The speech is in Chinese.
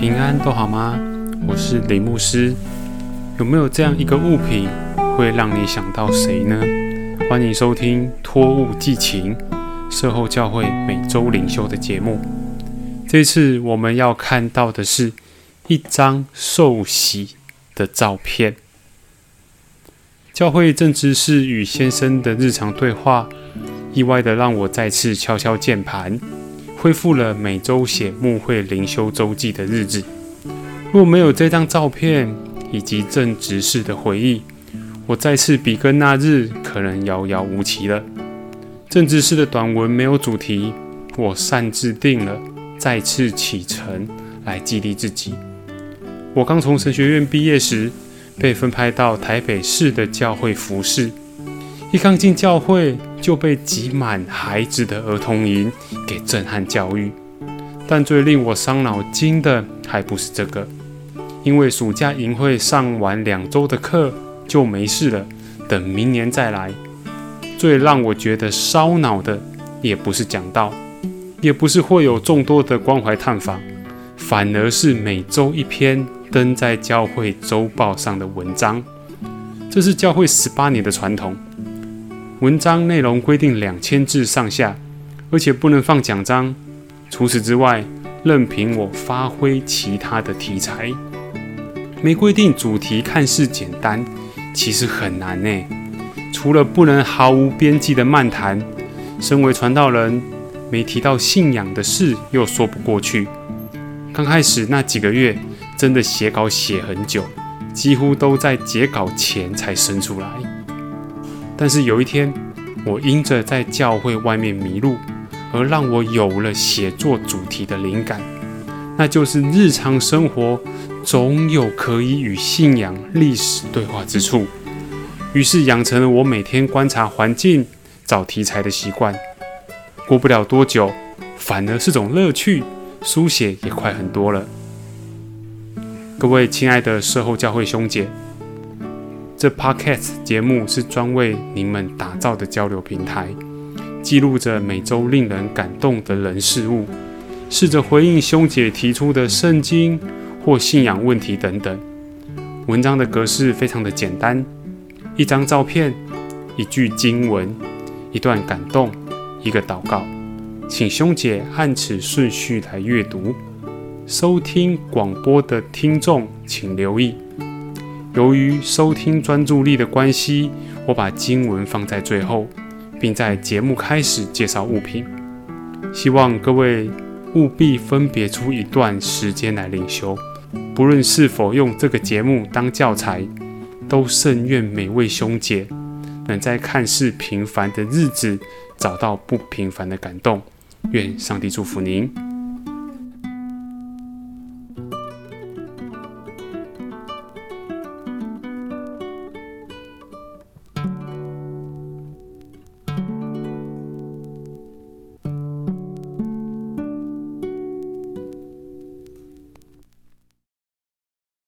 平安都好吗？我是林牧师。有没有这样一个物品会让你想到谁呢？欢迎收听托物寄情社后教会每周灵修的节目。这次我们要看到的是一张受洗的照片。教会正值是与先生的日常对话，意外的让我再次敲敲键盘。恢复了每周写牧会灵修周记的日子。若没有这张照片以及正直事的回忆，我再次比跟那日可能遥遥无期了。正直式的短文没有主题，我擅自定了再次启程来激励自己。我刚从神学院毕业时，被分派到台北市的教会服侍。一刚进教会就被挤满孩子的儿童营给震撼教育，但最令我伤脑筋的还不是这个，因为暑假营会上完两周的课就没事了，等明年再来。最让我觉得烧脑的也不是讲道，也不是会有众多的关怀探访，反而是每周一篇登在教会周报上的文章，这是教会十八年的传统。文章内容规定两千字上下，而且不能放奖章。除此之外，任凭我发挥其他的题材。没规定主题，看似简单，其实很难呢。除了不能毫无边际的漫谈，身为传道人，没提到信仰的事又说不过去。刚开始那几个月，真的写稿写很久，几乎都在截稿前才生出来。但是有一天，我因着在教会外面迷路，而让我有了写作主题的灵感，那就是日常生活总有可以与信仰、历史对话之处。于是养成了我每天观察环境、找题材的习惯。过不了多久，反而是种乐趣，书写也快很多了。各位亲爱的社后教会兄姐。这 podcast 节目是专为你们打造的交流平台，记录着每周令人感动的人事物，试着回应兄姐提出的圣经或信仰问题等等。文章的格式非常的简单，一张照片，一句经文，一段感动，一个祷告，请兄姐按此顺序来阅读。收听广播的听众请留意。由于收听专注力的关系，我把经文放在最后，并在节目开始介绍物品。希望各位务必分别出一段时间来领修，不论是否用这个节目当教材，都甚愿每位兄姐能在看似平凡的日子找到不平凡的感动。愿上帝祝福您。